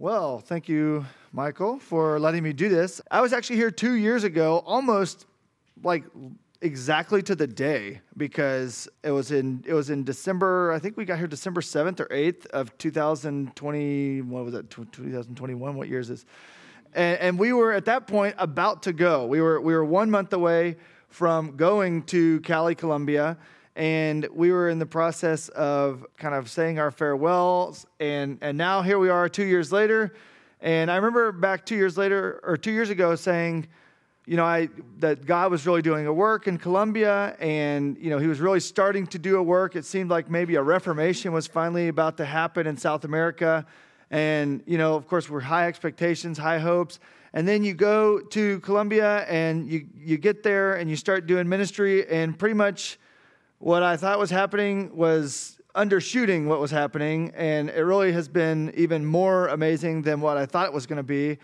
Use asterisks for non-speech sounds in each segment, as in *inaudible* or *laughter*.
Well, thank you, Michael, for letting me do this. I was actually here two years ago, almost like exactly to the day, because it was in it was in December. I think we got here December seventh or eighth of 2020. What was that? 2021. What year is this? And, and we were at that point about to go. We were we were one month away from going to Cali, Colombia and we were in the process of kind of saying our farewells. And and now here we are 2 years later. And I remember back 2 years later or 2 years ago saying you know I that God was really doing a work in Colombia and you know he was really starting to do a work. It seemed like maybe a reformation was finally about to happen in South America. And you know of course we're high expectations high hopes. And then you go to Colombia and you you get there and you start doing ministry. And pretty much what I thought was happening was undershooting what was happening, and it really has been even more amazing than what I thought it was going to be.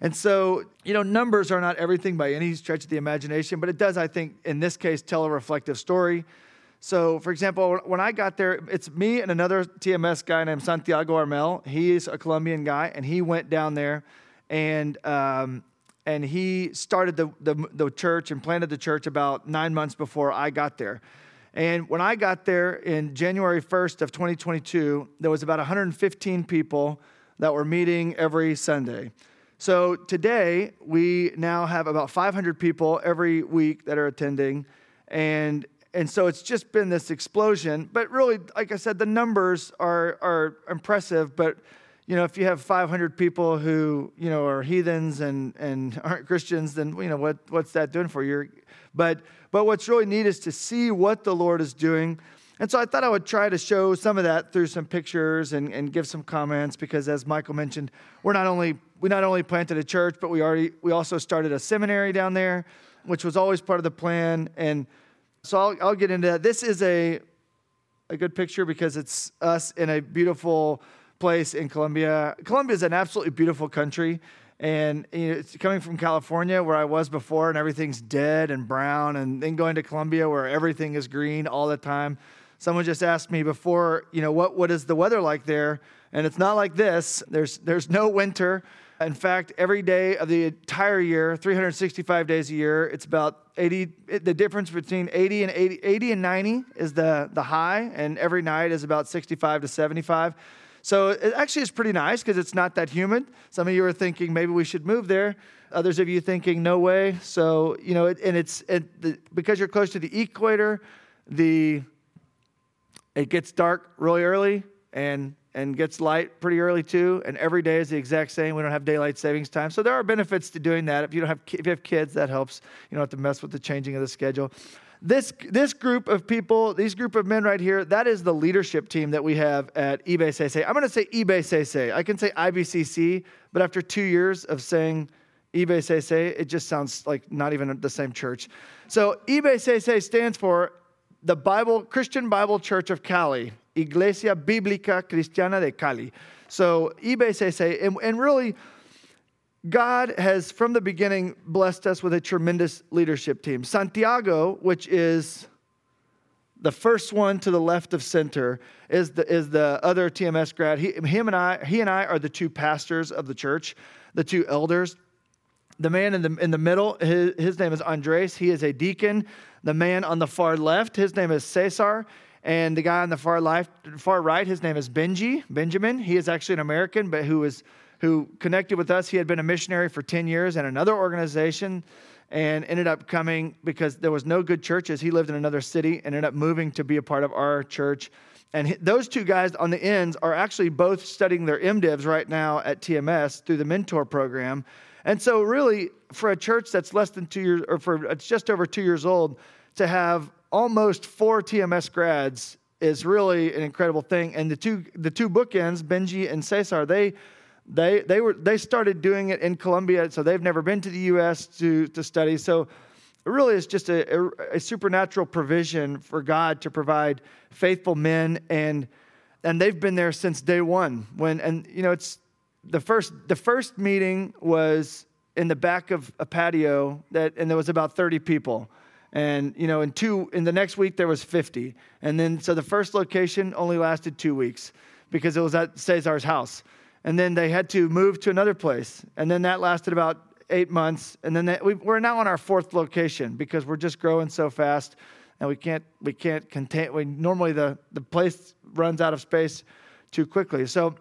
And so, you know, numbers are not everything by any stretch of the imagination, but it does, I think, in this case, tell a reflective story. So, for example, when I got there, it's me and another TMS guy named Santiago Armel. He's a Colombian guy, and he went down there and um, and he started the, the, the church and planted the church about nine months before I got there. And when I got there in January 1st of 2022, there was about 115 people that were meeting every Sunday. So today, we now have about 500 people every week that are attending. And, and so it's just been this explosion. But really, like I said, the numbers are, are impressive. But you know, if you have 500 people who, you know, are heathens and, and *laughs* aren't Christians, then, you know, what, what's that doing for you? But, but what's really neat is to see what the Lord is doing. And so I thought I would try to show some of that through some pictures and, and give some comments because as Michael mentioned, we're not only, we not only planted a church, but we already, we also started a seminary down there, which was always part of the plan. And so I'll, I'll get into that. This is a, a good picture because it's us in a beautiful place in Colombia. Colombia is an absolutely beautiful country. And you know, it's coming from California, where I was before, and everything's dead and brown, and then going to Colombia, where everything is green all the time. Someone just asked me before, you know, what, what is the weather like there? And it's not like this. There's, there's no winter. In fact, every day of the entire year, 365 days a year, it's about 80. The difference between 80 and 80, 80 and 90 is the, the high, and every night is about 65 to 75. So it actually is pretty nice because it's not that humid. Some of you are thinking maybe we should move there. Others of you thinking no way. So you know, it, and it's it, the, because you're close to the equator. The it gets dark really early and and gets light pretty early too. And every day is the exact same. We don't have daylight savings time, so there are benefits to doing that. If you don't have if you have kids, that helps. You don't have to mess with the changing of the schedule. This, this group of people, these group of men right here, that is the leadership team that we have at IBCC. I'm going to say IBCC. I can say IBCC, but after two years of saying IBCC, it just sounds like not even the same church. So IBCC stands for the Bible Christian Bible Church of Cali, Iglesia Bíblica Cristiana de Cali. So IBCC, and, and really, God has, from the beginning, blessed us with a tremendous leadership team. Santiago, which is the first one to the left of center, is the, is the other TMS grad. He, him and I, he and I are the two pastors of the church, the two elders. The man in the, in the middle, his, his name is Andres. He is a deacon. The man on the far left, his name is Cesar. And the guy on the far, left, far right, his name is Benji, Benjamin. He is actually an American, but who is who connected with us. He had been a missionary for 10 years in another organization and ended up coming because there was no good churches. He lived in another city and ended up moving to be a part of our church. And those two guys on the ends are actually both studying their MDivs right now at TMS through the mentor program. And so, really, for a church that's less than two years, or for it's just over two years old, to have almost four TMS grads is really an incredible thing. And the two the two bookends, Benji and Cesar, they they, they, were, they started doing it in Colombia, so they've never been to the U.S. to, to study. So it really is just a, a, a supernatural provision for God to provide faithful men, and, and they've been there since day one. When, and, you know, it's the first, the first meeting was in the back of a patio, that, and there was about 30 people and you know in two in the next week there was 50 and then so the first location only lasted two weeks because it was at cesar's house and then they had to move to another place. And then that lasted about eight months. And then they, we, we're now on our fourth location because we're just growing so fast and we can't, we can't contain, we, normally the, the place runs out of space too quickly. So,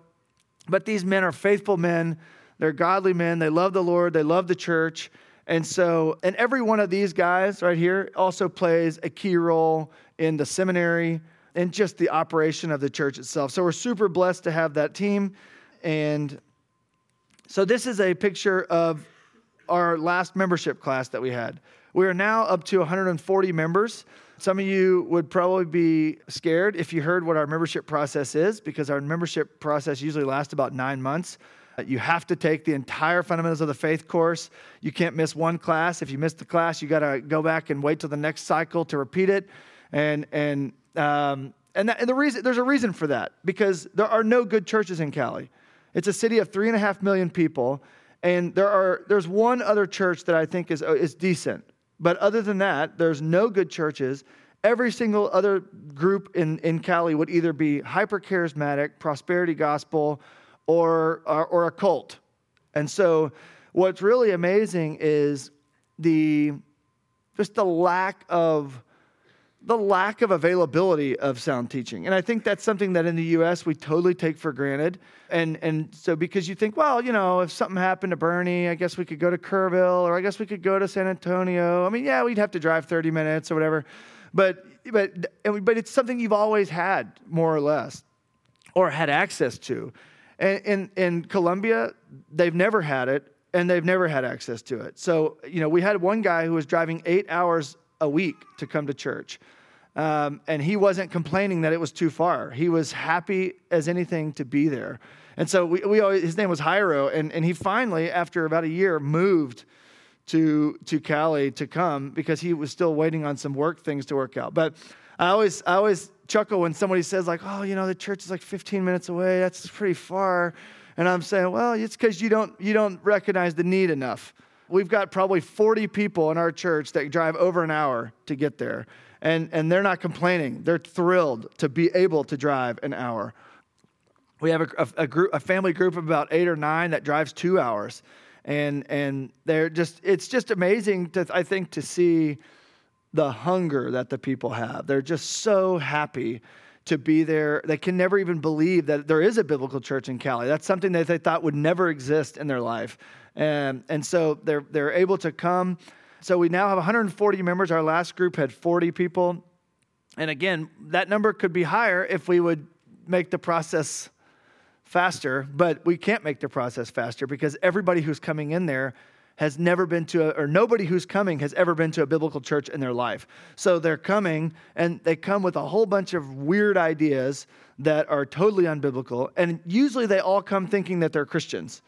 but these men are faithful men. They're godly men. They love the Lord. They love the church. And so, and every one of these guys right here also plays a key role in the seminary and just the operation of the church itself. So we're super blessed to have that team. And so this is a picture of our last membership class that we had. We are now up to 140 members. Some of you would probably be scared if you heard what our membership process is, because our membership process usually lasts about nine months. You have to take the entire Fundamentals of the Faith course. You can't miss one class. If you miss the class, you got to go back and wait till the next cycle to repeat it. And and um, and, that, and the reason there's a reason for that because there are no good churches in Cali. It's a city of three and a half million people, and there are there's one other church that I think is is decent. But other than that, there's no good churches. Every single other group in, in Cali would either be hyper charismatic, prosperity gospel, or, or, or a cult. And so, what's really amazing is the just the lack of the lack of availability of sound teaching. And I think that's something that in the US we totally take for granted. And and so because you think, well, you know, if something happened to Boerne, I guess we could go to Kerrville or I guess we could go to San Antonio. I mean, yeah, we'd have to drive 30 minutes or whatever. But but but it's something you've always had more or less or had access to. And in, in Colombia, they've never had it and they've never had access to it. So, you know, we had one guy who was driving eight hours a week to come to church. Um, and he wasn't complaining that it was too far. He was happy as anything to be there. And so we, we always, his name was Jairo, and, and he finally, after about a year, moved to, to Cali to come because he was still waiting on some work things to work out. But I always, I always chuckle when somebody says like, "Oh, you know, the church is like 15 minutes away. That's pretty far." And I'm saying, "Well, it's because you don't you don't recognize the need enough." We've got probably 40 people in our church that drive over an hour to get there, and and they're not complaining. They're thrilled to be able to drive an hour. We have a, a, a group, a family group of about eight or nine that drives two hours, and and they're just it's just amazing to I think to see the hunger that the people have. They're just so happy to be there. They can never even believe that there is a biblical church in Cali. That's something that they thought would never exist in their life. And, and so they're, they're able to come. So we now have 140 members. Our last group had 40 people. And again, that number could be higher if we would make the process faster, but we can't make the process faster because everybody who's coming in there has never been to, a, or nobody who's coming has ever been to a biblical church in their life. So they're coming and they come with a whole bunch of weird ideas that are totally unbiblical. And usually they all come thinking that they're Christians.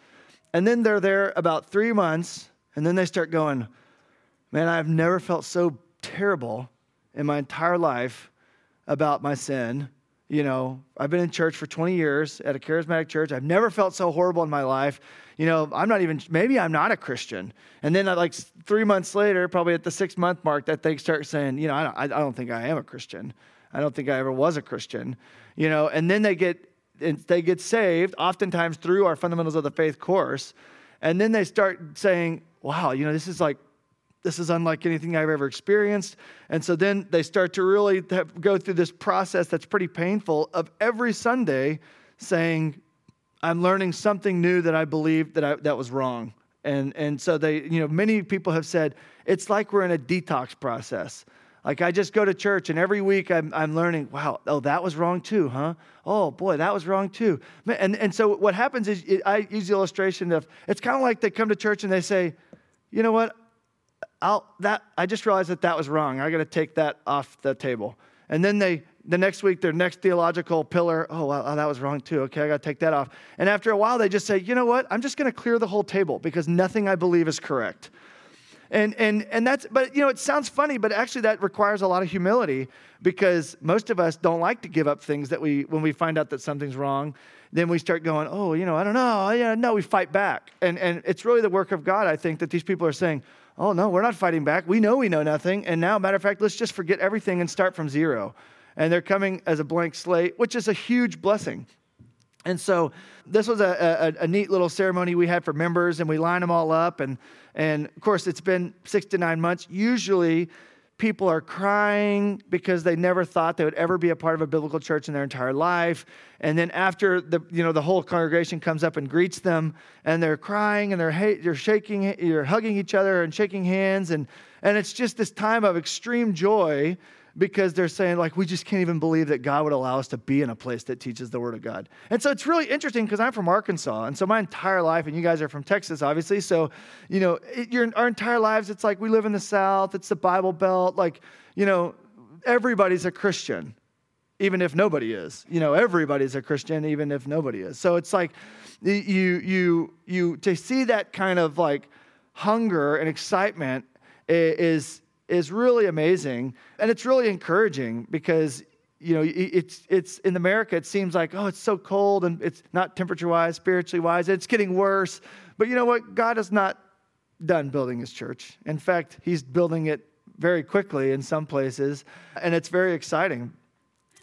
And then they're there about three months and then they start going, Man, I've never felt so terrible in my entire life about my sin. You know, I've been in church for 20 years at a charismatic church. I've never felt so horrible in my life you know, I'm not even, maybe I'm not a Christian. And then, like three months later, probably at the six month mark, that they start saying, you know, I don't, I don't think I am a Christian. I don't think I ever was a Christian. You know, and then they get, they get saved, oftentimes through our Fundamentals of the Faith course. And then they start saying, wow, you know, this is like, this is unlike anything I've ever experienced. And so then they start to really have, go through this process that's pretty painful of every Sunday saying, I'm learning something new that I believed that I, that was wrong. And, and so they, you know, many people have said it's like we're in a detox process. Like I just go to church and every week I'm, I'm learning, wow, oh, that was wrong too, huh? Oh boy, that was wrong too. And, and so what happens is I use the illustration of it's kind of like they come to church and they say, you know what? I'll, that, I just realized that that was wrong. I got to take that off the table. And then they the next week, their next theological pillar, oh, oh, that was wrong too. Okay, I got to take that off. And after a while, they just say, you know what? I'm just going to clear the whole table because nothing I believe is correct. And, and, and that's, but you know, it sounds funny, but actually that requires a lot of humility because most of us don't like to give up things that we, when we find out that something's wrong, then we start going, oh, you know, I don't know. Oh, yeah, no, we fight back. And, and it's really the work of God, I think, that these people are saying, oh, no, we're not fighting back. We know we know nothing. And now, matter of fact, let's just forget everything and start from zero and they're coming as a blank slate, which is a huge blessing. And so this was a, a, a, neat little ceremony we had for members, and we line them all up. And, and of course, it's been six to nine months. Usually, people are crying because they never thought they would ever be a part of a biblical church in their entire life. And then after the, you know, the whole congregation comes up and greets them, and they're crying and they're, they're shaking, you're hugging each other and shaking hands. And, and it's just this time of extreme joy because they're saying, like, we just can't even believe that God would allow us to be in a place that teaches the Word of God. And so it's really interesting because I'm from Arkansas. And so my entire life, and you guys are from Texas, obviously. So, you know, it, our entire lives, it's like we live in the South, it's the Bible Belt. Like, you know, everybody's a Christian, even if nobody is. You know, everybody's a Christian, even if nobody is. So it's like, you, you, you, to see that kind of like hunger and excitement is is really amazing. And it's really encouraging because you know it's it's in america it seems like oh it's so cold and it's not temperature wise spiritually wise it's getting worse. But you know what? God is not done building his church. In fact he's building it very quickly in some places and it's very exciting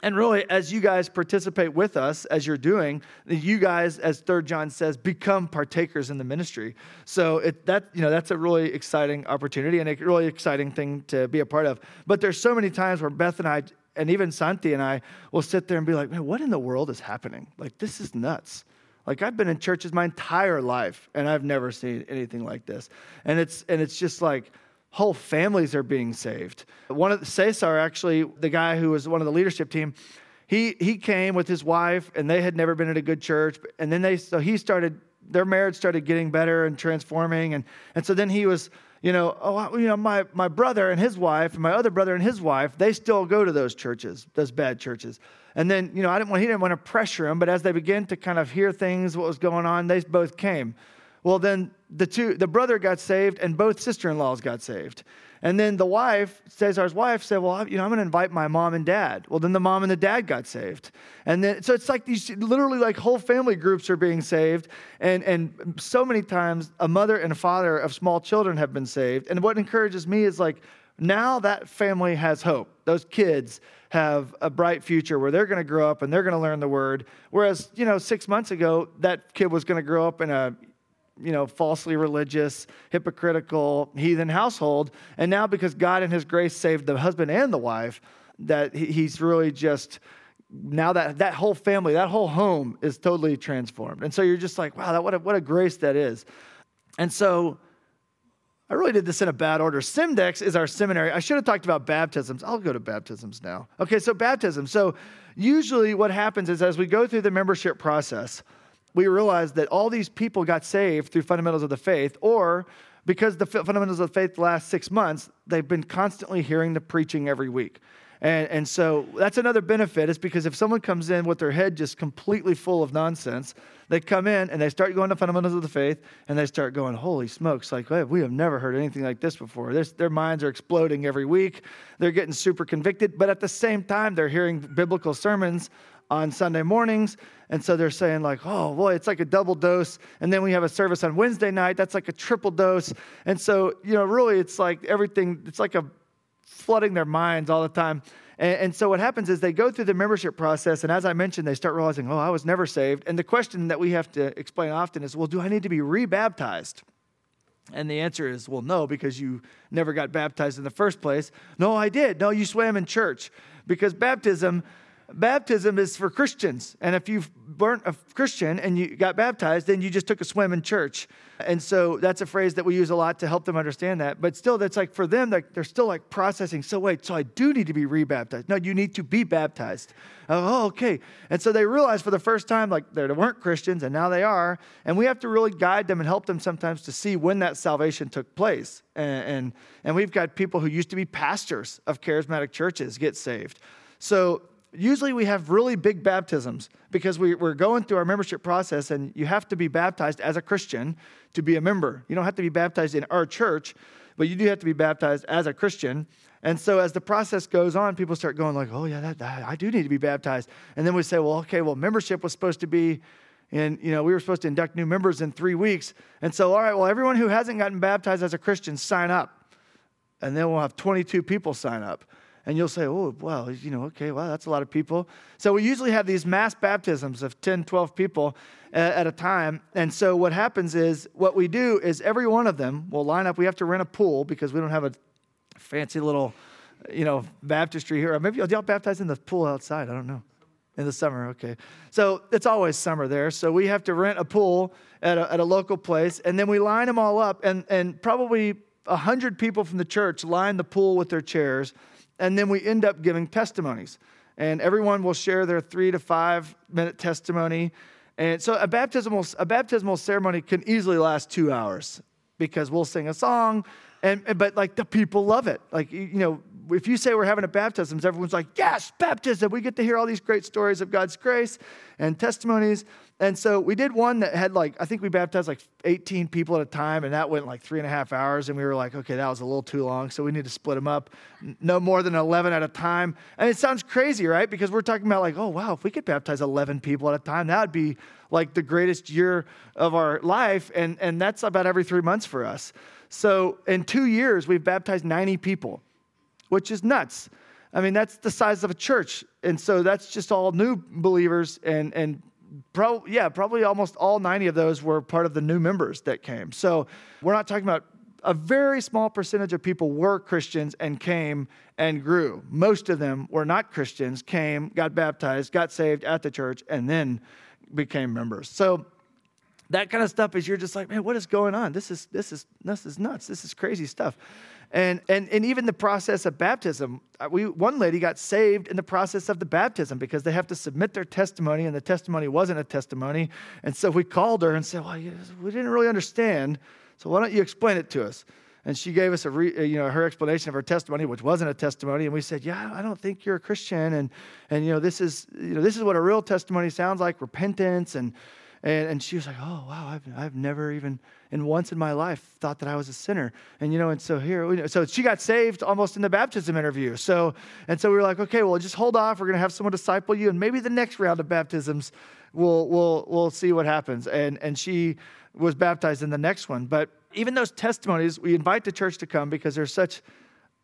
and really, as you guys participate with us, as you're doing, you guys, as Third John says, become partakers in the ministry. So it, that you know that's a really exciting opportunity and a really exciting thing to be a part of. But there's so many times where Beth and I, and even Santi and I, will sit there and be like, "Man, what in the world is happening? Like this is nuts." Like I've been in churches my entire life, and I've never seen anything like this. And it's and it's just like whole families are being saved. One of the, Cesar, actually, the guy who was one of the leadership team, he, he came with his wife and they had never been at a good church. And then they, so he started, their marriage started getting better and transforming. And, and so then he was, you know, oh, you know, my, my brother and his wife and my other brother and his wife, they still go to those churches, those bad churches. And then, you know, I didn't want, he didn't want to pressure them, but as they began to kind of hear things, what was going on, they both came. Well, then the two, the brother got saved, and both sister-in-laws got saved. And then the wife, Cesar's wife, said, "Well, you know, I'm going to invite my mom and dad." Well, then the mom and the dad got saved, and then so it's like these literally like whole family groups are being saved, and and so many times a mother and a father of small children have been saved. And what encourages me is like now that family has hope. Those kids have a bright future where they're going to grow up and they're going to learn the word. Whereas you know six months ago that kid was going to grow up in a you know, falsely religious, hypocritical, heathen household. And now, because God in His grace saved the husband and the wife, that He's really just now that that whole family, that whole home is totally transformed. And so you're just like, wow, that, what, a, what a grace that is. And so I really did this in a bad order. Simdex is our seminary. I should have talked about baptisms. I'll go to baptisms now. Okay, so baptism. So usually what happens is as we go through the membership process, we realize that all these people got saved through fundamentals of the faith, or because the fundamentals of the faith the last six months, they've been constantly hearing the preaching every week. And, and so that's another benefit is because if someone comes in with their head just completely full of nonsense, they come in and they start going to fundamentals of the faith and they start going, holy smokes, like we have never heard anything like this before. There's, their minds are exploding every week. They're getting super convicted, but at the same time, they're hearing biblical sermons on Sunday mornings. And so they're saying, like, oh, boy, it's like a double dose. And then we have a service on Wednesday night. That's like a triple dose. And so, you know, really, it's like everything, it's like a flooding their minds all the time. And, and, so what happens is they go through the membership process. And as I mentioned, they start realizing, oh, I was never saved. And the question that we have to explain often is, well, do I need to be rebaptized? And the answer is, well, no, because you never got baptized in the first place. No, I did. No, you swam in church. Because baptism baptism is for Christians. And if you weren't a Christian and you got baptized, then you just took a swim in church. And so that's a phrase that we use a lot to help them understand that. But still, that's like for them, like they're still like processing. So wait, so I do need to be rebaptized. No, you need to be baptized. Oh, okay. And so they realize for the first time, like they weren't Christians and now they are. And we have to really guide them and help them sometimes to see when that salvation took place. And, and, and we've got people who used to be pastors of charismatic churches get saved. So usually we have really big baptisms because we, are going through our membership process and you have to be baptized as a christian to be a member. You don't have to be baptized in our church but you do have to be baptized as a christian. And so as the process goes on people start going like oh yeah that, that, i do need to be baptized. And then we say well okay well membership was supposed to be and you know we were supposed to induct new members in three weeks. And so all right well everyone who hasn't gotten baptized as a christian sign up. And then we'll have 22 people sign up And you'll say, oh, well, you know, okay, well, that's a lot of people. So we usually have these mass baptisms of 10, 12 people at a time. And so what happens is, what we do is every one of them will line up. We have to rent a pool because we don't have a fancy little, you know, baptistry here. Maybe y'all baptize in the pool outside. I don't know. In the summer, okay. So it's always summer there. So we have to rent a pool at a, at a local place, and then we line them all up, and, and probably 100 people from the church line the pool with their chairs, and then we end up giving testimonies. And everyone will share their three to five minute testimony. And so a baptismal, a baptismal ceremony can easily last two hours because we'll sing a song, and, but like the people love it. Like, you know, if you say we're having a baptism, everyone's like, yes, baptism. We get to hear all these great stories of God's grace and testimonies. And so we did one that had like, I think we baptized like 18 people at a time, and that went like three and a half hours. And we were like, okay, that was a little too long. So we need to split them up, no more than 11 at a time. And it sounds crazy, right? Because we're talking about like, oh, wow, if we could baptize 11 people at a time, that would be like the greatest year of our life. And, and that's about every three months for us. So in two years, we've baptized 90 people which is nuts. I mean, that's the size of a church. And so that's just all new believers. And, and pro, yeah, probably almost all 90 of those were part of the new members that came. So we're not talking about a very small percentage of people were Christians and came and grew. Most of them were not Christians, came, got baptized, got saved at the church, and then became members. So that kind of stuff is you're just like, man, what is going on? This is this is this is nuts. This is crazy stuff. And, and, and even the process of baptism, uh, we, one lady got saved in the process of the baptism because they have to submit their testimony, and the testimony wasn't a testimony. And so we called her and said, Well, we didn't really understand, so why don't you explain it to us? And she gave us a re, uh, you know her explanation of her testimony, which wasn't a testimony. And we said, "Yeah, I don't think you're a Christian." And and you know this is you know this is what a real testimony sounds like: repentance and and, and she was like, oh, wow, I've, I've never even, in once in my life, thought that I was a sinner. And, you know, and so here, so she got saved almost in the baptism interview. So, and so we were like, okay, well, just hold off. We're going to have someone disciple you. And maybe the next round of baptisms, we'll, we'll, we'll see what happens. And, and she was baptized in the next one. But even those testimonies, we invite the church to come because there's such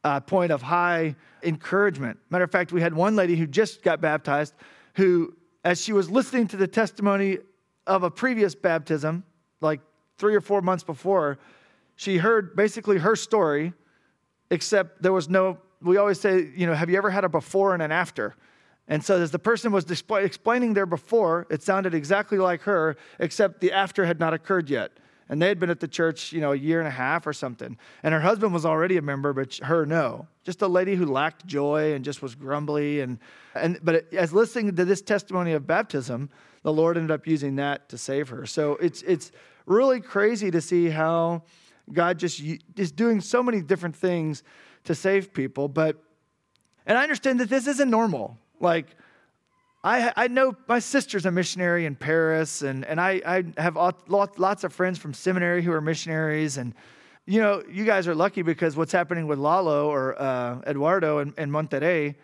a point of high encouragement. Matter of fact, we had one lady who just got baptized who, as she was listening to the testimony of a previous baptism, like three or four months before, she heard basically her story, except there was no, we always say, you know, have you ever had a before and an after? And so as the person was display, explaining their before, it sounded exactly like her, except the after had not occurred yet. And they had been at the church, you know, a year and a half or something. And her husband was already a member, but her no. Just a lady who lacked joy and just was grumbly. And, and but as listening to this testimony of baptism, the Lord ended up using that to save her. So it's it's really crazy to see how God just is doing so many different things to save people. But and I understand that this isn't normal. Like I, I know my sister's a missionary in Paris, and, and I, I have lots of friends from seminary who are missionaries. And, you know, you guys are lucky because what's happening with Lalo or uh, Eduardo in, in Monterrey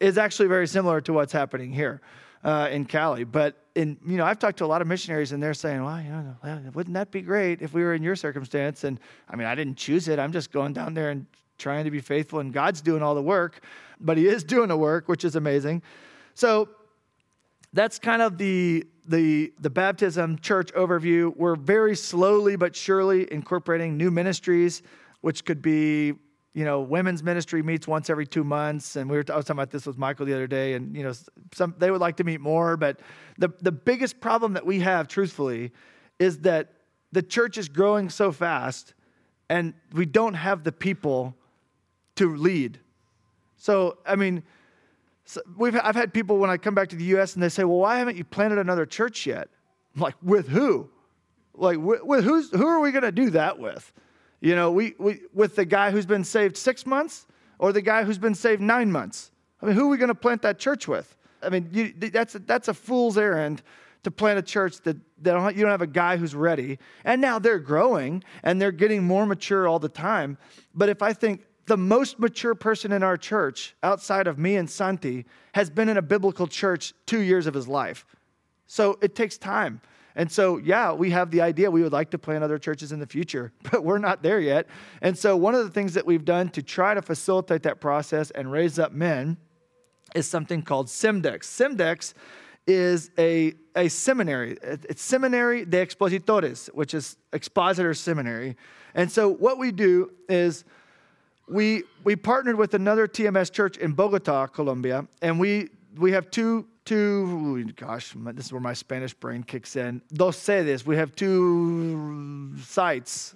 is actually very similar to what's happening here uh, in Cali. But in you know, I've talked to a lot of missionaries, and they're saying, "Well, you know, wouldn't that be great if we were in your circumstance?" And I mean, I didn't choose it. I'm just going down there and trying to be faithful, and God's doing all the work. But He is doing the work, which is amazing. So that's kind of the the the baptism church overview. We're very slowly but surely incorporating new ministries, which could be you know, women's ministry meets once every two months, and we were I was talking about this with Michael the other day, and you know, some they would like to meet more, but the the biggest problem that we have, truthfully, is that the church is growing so fast, and we don't have the people to lead. So, I mean, so we've I've had people when I come back to the U.S. and they say, "Well, why haven't you planted another church yet?" I'm like, "With who? Like, with, with who's who are we going to do that with?" You know, we, we, with the guy who's been saved six months or the guy who's been saved nine months. I mean, who are we going to plant that church with? I mean, you, that's, a, that's a fool's errand to plant a church that, that you don't have a guy who's ready. And now they're growing and they're getting more mature all the time. But if I think the most mature person in our church, outside of me and Santi, has been in a biblical church two years of his life. So it takes time. And so, yeah, we have the idea we would like to plant other churches in the future, *laughs* but we're not there yet. And so, one of the things that we've done to try to facilitate that process and raise up men is something called SIMDEX. SIMDEX is a, a seminary. It's Seminary de Expositores, which is expositor seminary. And so, what we do is we, we partnered with another TMS church in Bogota, Colombia, and we, we have two two, gosh, this is where my Spanish brain kicks in. Dos sedes, we have two sites.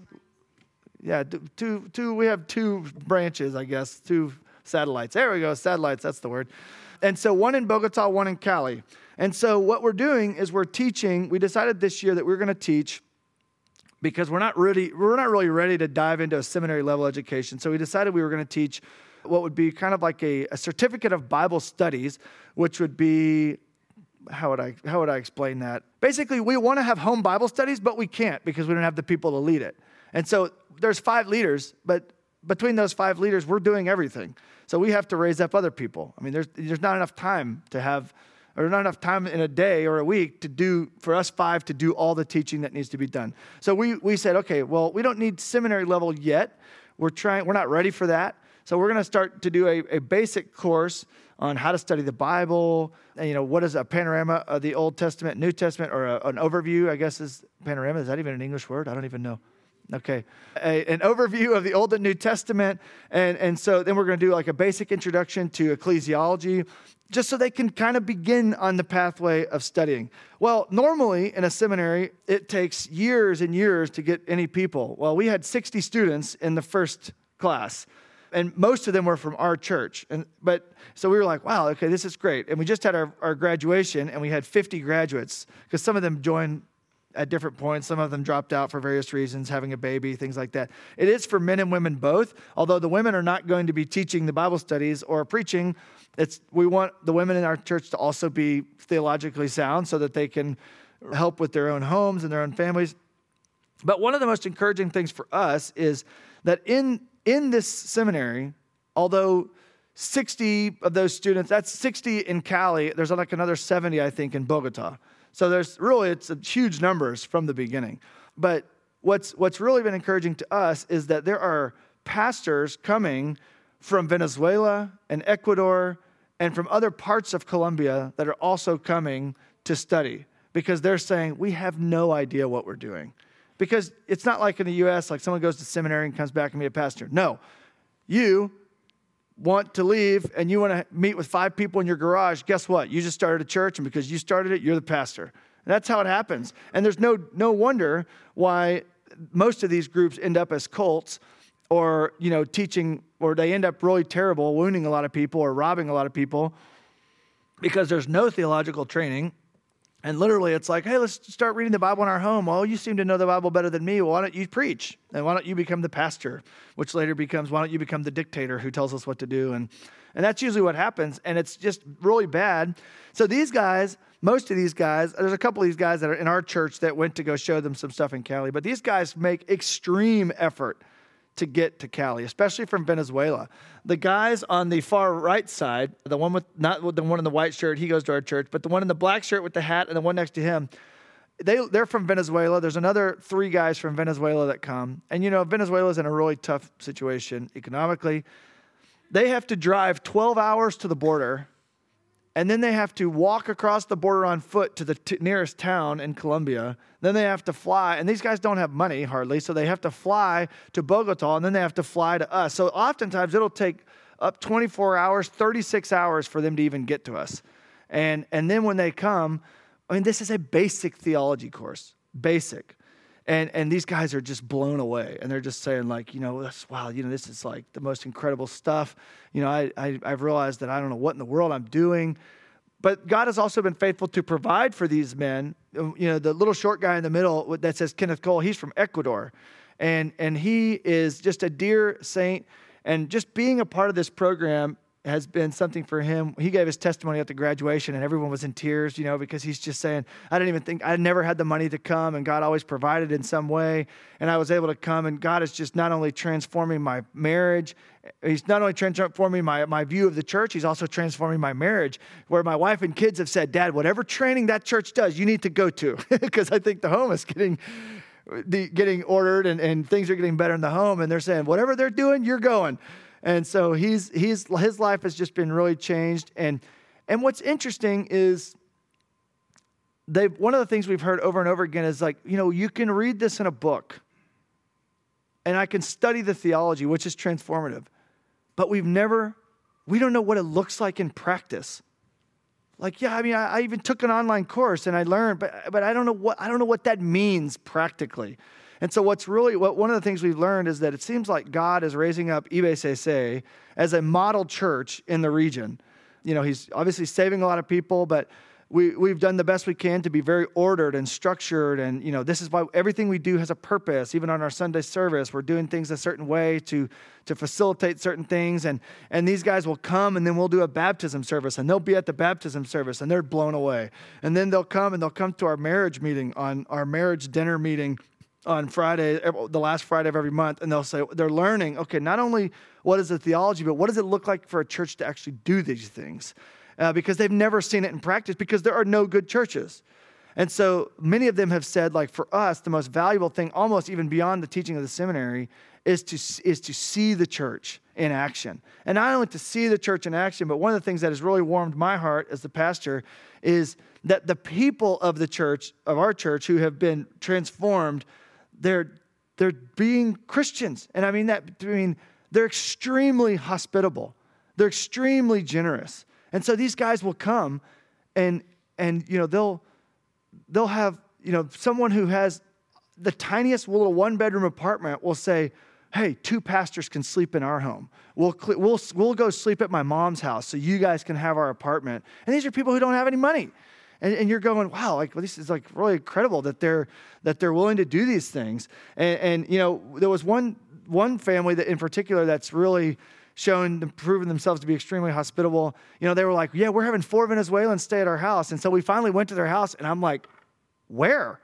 Yeah, two, two, we have two branches, I guess, two satellites. There we go, satellites, that's the word. And so one in Bogota, one in Cali. And so what we're doing is we're teaching, we decided this year that we're going to teach because we're not really we're not really ready to dive into a seminary level education. So we decided we were going to teach what would be kind of like a, a certificate of Bible studies, which would be how would I how would I explain that? Basically, we want to have home Bible studies, but we can't because we don't have the people to lead it. And so there's five leaders, but between those five leaders, we're doing everything. So we have to raise up other people. I mean, there's there's not enough time to have or not enough time in a day or a week to do for us five to do all the teaching that needs to be done. So we we said, okay, well, we don't need seminary level yet. We're trying, we're not ready for that. So we're going to start to do a, a basic course on how to study the Bible. And, you know, what is a panorama of the Old Testament, New Testament, or a, an overview, I guess is panorama. Is that even an English word? I don't even know. Okay. A, an overview of the Old and New Testament. And, and so then we're going to do like a basic introduction to ecclesiology, just so they can kind of begin on the pathway of studying. Well, normally in a seminary, it takes years and years to get any people. Well, we had 60 students in the first class and most of them were from our church. And but so we were like, wow, okay, this is great. And we just had our, our graduation and we had 50 graduates because some of them joined at different points. Some of them dropped out for various reasons, having a baby, things like that. It is for men and women both, although the women are not going to be teaching the Bible studies or preaching. It's we want the women in our church to also be theologically sound so that they can help with their own homes and their own families. But one of the most encouraging things for us is that in in this seminary, although 60 of those students, that's 60 in Cali, there's like another 70, I think, in Bogota. So there's really, it's huge numbers from the beginning. But what's, what's really been encouraging to us is that there are pastors coming from Venezuela and Ecuador and from other parts of Colombia that are also coming to study because they're saying, we have no idea what we're doing. Because it's not like in the US, like someone goes to seminary and comes back and be a pastor. No. You want to leave and you want to meet with five people in your garage, guess what? You just started a church, and because you started it, you're the pastor. And that's how it happens. And there's no, no wonder why most of these groups end up as cults or, you know, teaching, or they end up really terrible, wounding a lot of people or robbing a lot of people because there's no theological training and literally, it's like, hey, let's start reading the Bible in our home. Well, you seem to know the Bible better than me. Well, why don't you preach? And why don't you become the pastor? Which later becomes, why don't you become the dictator who tells us what to do? And, and that's usually what happens. And it's just really bad. So these guys, most of these guys, there's a couple of these guys that are in our church that went to go show them some stuff in Cali, but these guys make extreme effort to get to Cali, especially from Venezuela. The guys on the far right side, the one with not the one in the white shirt, he goes to our church, but the one in the black shirt with the hat and the one next to him, they they're from Venezuela. There's another three guys from Venezuela that come, and you know Venezuela's in a really tough situation economically. They have to drive 12 hours to the border and then they have to walk across the border on foot to the t- nearest town in Colombia. Then they have to fly, and these guys don't have money hardly, so they have to fly to Bogota, and then they have to fly to us. So oftentimes it'll take up 24 hours, 36 hours for them to even get to us. And, and then when they come, I mean, this is a basic theology course, basic. And, and these guys are just blown away. And they're just saying, like, you know, wow, you know, this is like the most incredible stuff. You know, I, I, I've realized that I don't know what in the world I'm doing. But God has also been faithful to provide for these men. Um, you know, the little short guy in the middle that says Kenneth Cole, he's from Ecuador. And, and he is just a dear saint. And just being a part of this program has been something for him. He gave his testimony at the graduation, and everyone was in tears, you know, because he's just saying, I didn't even think, I never had the money to come, and God always provided in some way. And I was able to come, and God is just not only transforming my marriage, He's not only transforming my, my view of the church, He's also transforming my marriage, where my wife and kids have said, Dad, whatever training that church does, you need to go to, *laughs* because I think the home is getting. The, getting ordered and, and things are getting better in the home and they're saying whatever they're doing you're going and so he's, he's, his life has just been really changed. And, and what's interesting is they one of the things we've heard over and over again is like, you know, you can read this in a book and I can study the theology, which is transformative, but we've never, we don't know what it looks like in practice. Like, yeah, I mean, I, I even took an online course and I learned, but, but I don't know what, I don't know what that means practically. And so, what's really what one of the things we've learned is that it seems like God is raising up IBCC as a model church in the region. You know, He's obviously saving a lot of people, but we, we've done the best we can to be very ordered and structured. And, you know, this is why everything we do has a purpose. Even on our Sunday service, we're doing things a certain way to, to facilitate certain things. And, and these guys will come and then we'll do a baptism service and they'll be at the baptism service and they're blown away. And then they'll come and they'll come to our marriage meeting, on our marriage dinner meeting on Friday, the last Friday of every month, and they'll say they're learning. Okay, not only what is the theology, but what does it look like for a church to actually do these things? Uh, because they've never seen it in practice because there are no good churches. And so many of them have said, like for us, the most valuable thing, almost even beyond the teaching of the seminary, is to, is to see the church in action. And not only to see the church in action, but one of the things that has really warmed my heart as the pastor is that the people of the church, of our church, who have been transformed they're, they're being Christians. And I mean that, I mean, they're extremely hospitable. They're extremely generous. And so these guys will come and, and you know, they'll, they'll have, you know, someone who has the tiniest little one bedroom apartment will say, hey, two pastors can sleep in our home. We'll, we'll, we'll go sleep at my mom's house so you guys can have our apartment. And these are people who don't have any money. And, and you're going, wow, like well, this is like really incredible that they're that they're willing to do these things. And, and you know, there was one one family that in particular that's really shown proven themselves to be extremely hospitable. You know, they were like, yeah, we're having four Venezuelans stay at our house. And so we finally went to their house, and I'm like, where?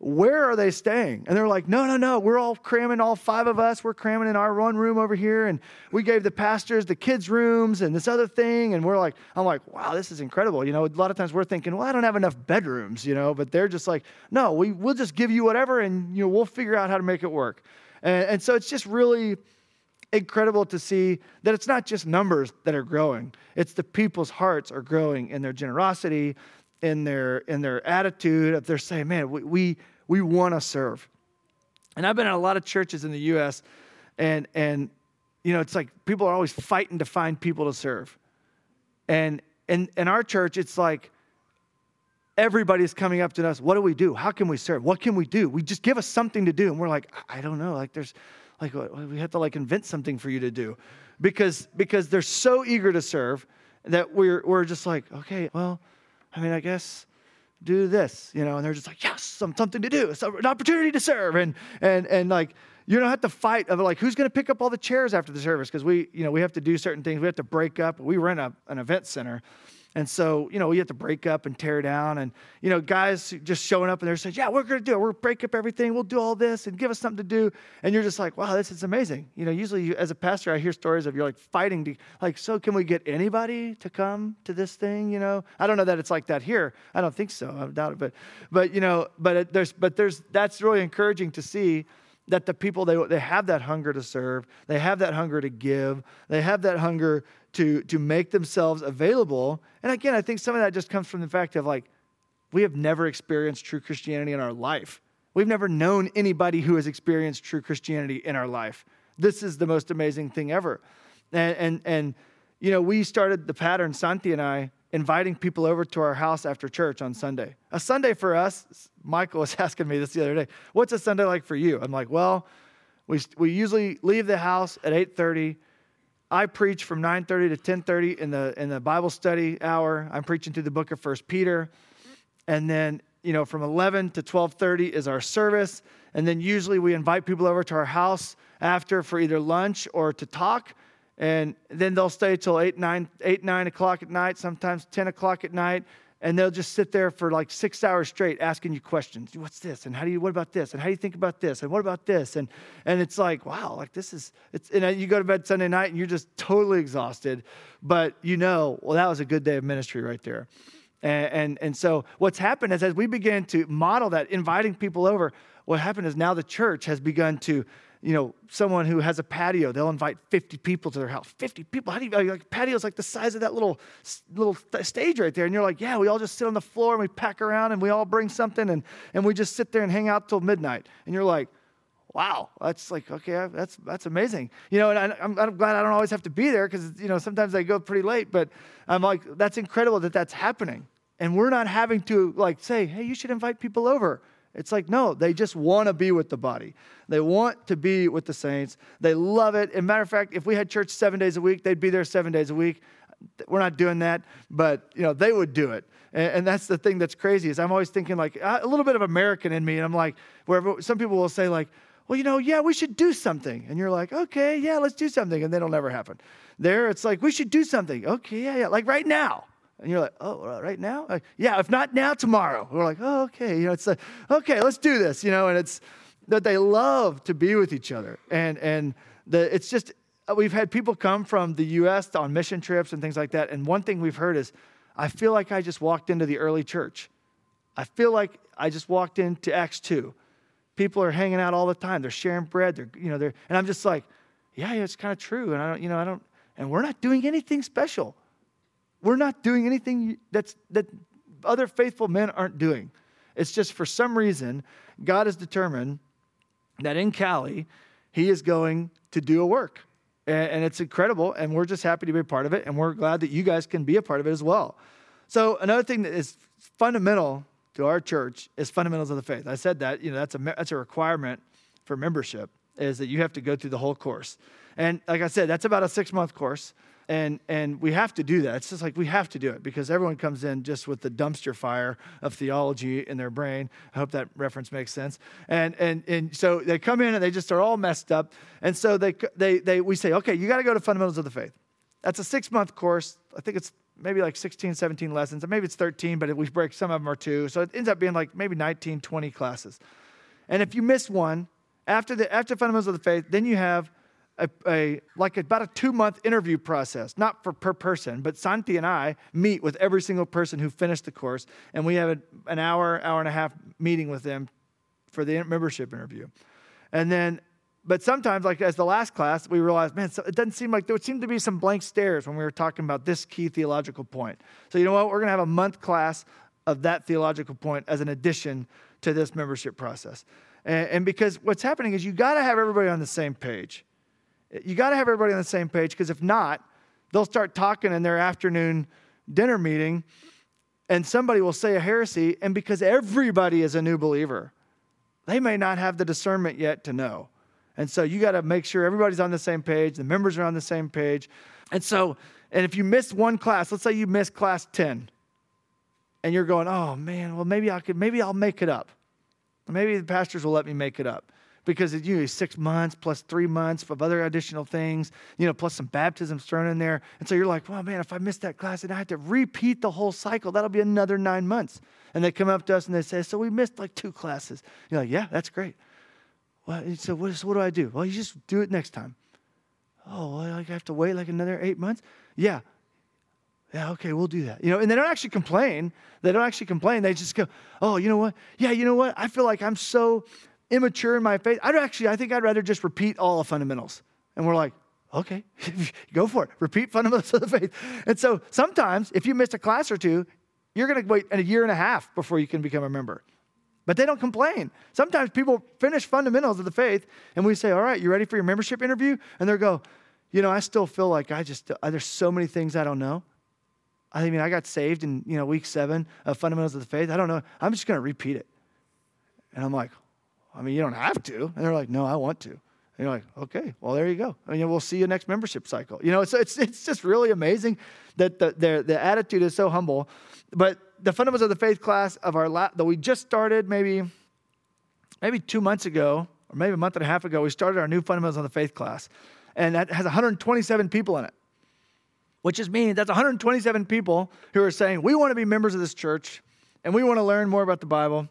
Where are they staying? And they're like, no, no, no. We're all cramming, all five of us. We're cramming in our one room over here. And we gave the pastors the kids' rooms and this other thing. And we're like, I'm like, wow, this is incredible. You know, a lot of times we're thinking, well, I don't have enough bedrooms, you know, but they're just like, no, we, we'll just give you whatever and, you know, we'll figure out how to make it work. And, and so it's just really incredible to see that it's not just numbers that are growing, it's the people's hearts are growing in their generosity in their in their attitude of they're saying, man, we we, we want to serve. And I've been in a lot of churches in the U.S. and and you know it's like people are always fighting to find people to serve. And in in our church, it's like everybody's coming up to us. What do we do? How can we serve? What can we do? We just give us something to do, and we're like, I don't know. Like there's like we have to like invent something for you to do because because they're so eager to serve that we're we're just like okay well I mean, I guess do this, you know, and they're just like, yes, some, something to do, an opportunity to serve. And, and, and like, you don't have to fight of like, who's going to pick up all the chairs after the service? Because we, you know, we have to do certain things. We have to break up. We rent a, an event center. And so, you know, we have to break up and tear down. And, you know, guys just showing up and they're saying, yeah, we're going to do it. We're break up everything. We'll do all this and give us something to do. And you're just like, wow, this is amazing. You know, usually you, as a pastor, I hear stories of you're like fighting to, like, so can we get anybody to come to this thing? You know, I don't know that it's like that here. I don't think so. I doubt it. But, but you know, but it, there's, but there's, that's really encouraging to see that the people they, they have that hunger to serve they have that hunger to give they have that hunger to, to make themselves available. And again, I think some of that just comes from the fact of like, we have never experienced true Christianity in our life. We've never known anybody who has experienced true Christianity in our life. This is the most amazing thing ever. And, and, and you know, we started the pattern, Santi and I, inviting people over to our house after church on Sunday. A Sunday for us, Michael was *laughs* asking me this the other day, what's a Sunday like for you? I'm like, well, we, we usually leave the house at 8.30 I preach from 9:30 to 10:30 in the in the Bible study hour. I'm preaching through the book of First Peter, and then you know from 11 to 12:30 is our service, and then usually we invite people over to our house after for either lunch or to talk, and then they'll stay till 8, 9, 8, 9 o'clock at night, sometimes 10 o'clock at night, and they'll just sit there for like six hours straight asking you questions. What's this? And how do you, what about this? And how do you think about this? And what about this? And, and it's like, wow, like this is, it's, and you go to bed Sunday night and you're just totally exhausted, but you know, well, that was a good day of ministry right there. And, and, and so what's happened is as we began to model that, inviting people over, what happened is now the church has begun to you know, someone who has a patio, they'll invite 50 people to their house. 50 people. How do you, like, patio's like the size of that little, little stage right there. And you're like, yeah, we all just sit on the floor and we pack around and we all bring something and, and we just sit there and hang out till midnight. And you're like, wow, that's like, okay, that's, that's amazing. You know, and I, I'm, I'm glad I don't always have to be there because, you know, sometimes I go pretty late, but I'm like, that's incredible that that's happening. And we're not having to like say, hey, you should invite people over. It's like, no, they just want to be with the body. They want to be with the saints. They love it. As matter of fact, if we had church seven days a week, they'd be there seven days a week. We're not doing that, but you know, they would do it. And, and that's the thing that's crazy is I'm always thinking like a little bit of American in me. And I'm like, wherever some people will say like, well, you know, yeah, we should do something. And you're like, okay, yeah, let's do something. And then it'll never happen. There, it's like, we should do something. Okay, yeah, yeah, like right now. And you're like, oh, uh, right now? Like, yeah, if not now, tomorrow. We're like, oh, okay. You know, it's like, okay, let's do this. You know, and it's that they love to be with each other. And and the it's just uh, we've had people come from the U.S. on mission trips and things like that. And one thing we've heard is, I feel like I just walked into the early church. I feel like I just walked into Acts two. People are hanging out all the time. They're sharing bread. They're you know they're and I'm just like, yeah, yeah it's kind of true. And I don't you know I don't and we're not doing anything special. We're not doing anything that's, that other faithful men aren't doing. It's just for some reason, God has determined that in Cali, He is going to do a work. And, and it's incredible. And we're just happy to be a part of it. And we're glad that you guys can be a part of it as well. So, another thing that is fundamental to our church is fundamentals of the faith. I said that, you know, that's a, that's a requirement for membership, is that you have to go through the whole course. And like I said, that's about a six month course and and we have to do that. It's just like we have to do it because everyone comes in just with the dumpster fire of theology in their brain. I hope that reference makes sense. And and and so they come in and they just are all messed up. And so they they, they we say okay you got to go to fundamentals of the faith. That's a six month course. I think it's maybe like 16 17 lessons. Or maybe it's 13 but we break some of them are two. So it ends up being like maybe 19 20 classes. And if you miss one after the after fundamentals of the faith then you have a, a, like about a two month interview process, not for per person, but Santi and I meet with every single person who finished the course, and we have a, an hour, hour and a half meeting with them for the membership interview. And then, but sometimes, like as the last class, we realized, man, it doesn't seem like there seemed to be some blank stares when we were talking about this key theological point. So, you know what? We're going to have a month class of that theological point as an addition to this membership process. And, and because what's happening is you got to have everybody on the same page. You got to have everybody on the same page because if not, they'll start talking in their afternoon dinner meeting and somebody will say a heresy. And because everybody is a new believer, they may not have the discernment yet to know. And so you got to make sure everybody's on the same page, the members are on the same page. And so, and if you miss one class, let's say you miss class 10, and you're going, oh man, well maybe I could, maybe I'll make it up. Maybe the pastors will let me make it up because it's usually six months plus three months of other additional things, you know, plus some baptisms thrown in there. And so you're like, well, man, if I miss that class and I have to repeat the whole cycle, that'll be another nine months. And they come up to us and they say, so we missed like two classes. You're like, yeah, that's great. Well, so what, so what do I do? Well, you just do it next time. Oh, well, I have to wait like another eight months? Yeah. Yeah, okay, we'll do that. You know, and they don't actually complain. They don't actually complain. They just go, oh, you know what? Yeah, you know what? I feel like I'm so immature in my faith. I'd actually, I think I'd rather just repeat all the fundamentals. And we're like, okay, *laughs* go for it. Repeat fundamentals of the faith. And so sometimes, if you missed a class or two, you're going to wait a year and a half before you can become a member. But they don't complain. Sometimes people finish fundamentals of the faith, and we say, all right, you ready for your membership interview? And they go, you know, I still feel like I just, there's so many things I don't know. I mean, I got saved in, you know, week seven of fundamentals of the faith. I don't know. I'm just going to repeat it. And I'm like, I mean, you don't have to. And they're like, no, I want to. And you're like, okay, well, there you go. I mean, we'll see you next membership cycle. You know, it's, it's, it's just really amazing that the, the, the attitude is so humble. But the fundamentals of the faith class of our la- that we just started maybe maybe two months ago or maybe a month and a half ago, we started our new fundamentals of the faith class. and that has 127 people in it. Which just means that's 127 people who are saying, We want to be members of this church and we want to learn more about the Bible.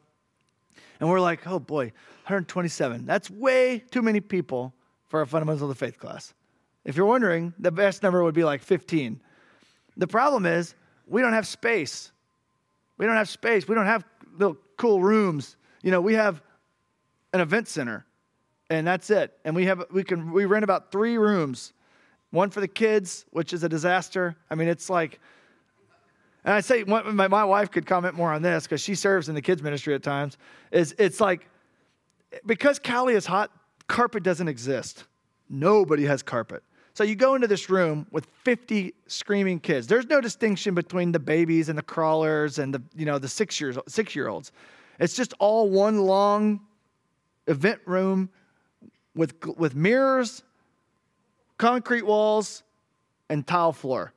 And we're like, Oh boy, 127. That's way too many people for a fundamentals of the faith class. If you're wondering, the best number would be like 15. The problem is, we don't have space. We don't have space. We don't have little cool rooms. You know, we have an event center, and that's it. And we have we can we rent about three rooms, one for the kids, which is a disaster. I mean, it's like, and I say my, my wife could comment more on this because she serves in the kids ministry at times. Is it's like because Cali is hot, carpet doesn't exist. Nobody has carpet. So you go into this room with 50 screaming kids. There's no distinction between the babies and the crawlers and the you know the six years six year olds. It's just all one long event room with with mirrors, concrete walls, and tile floor.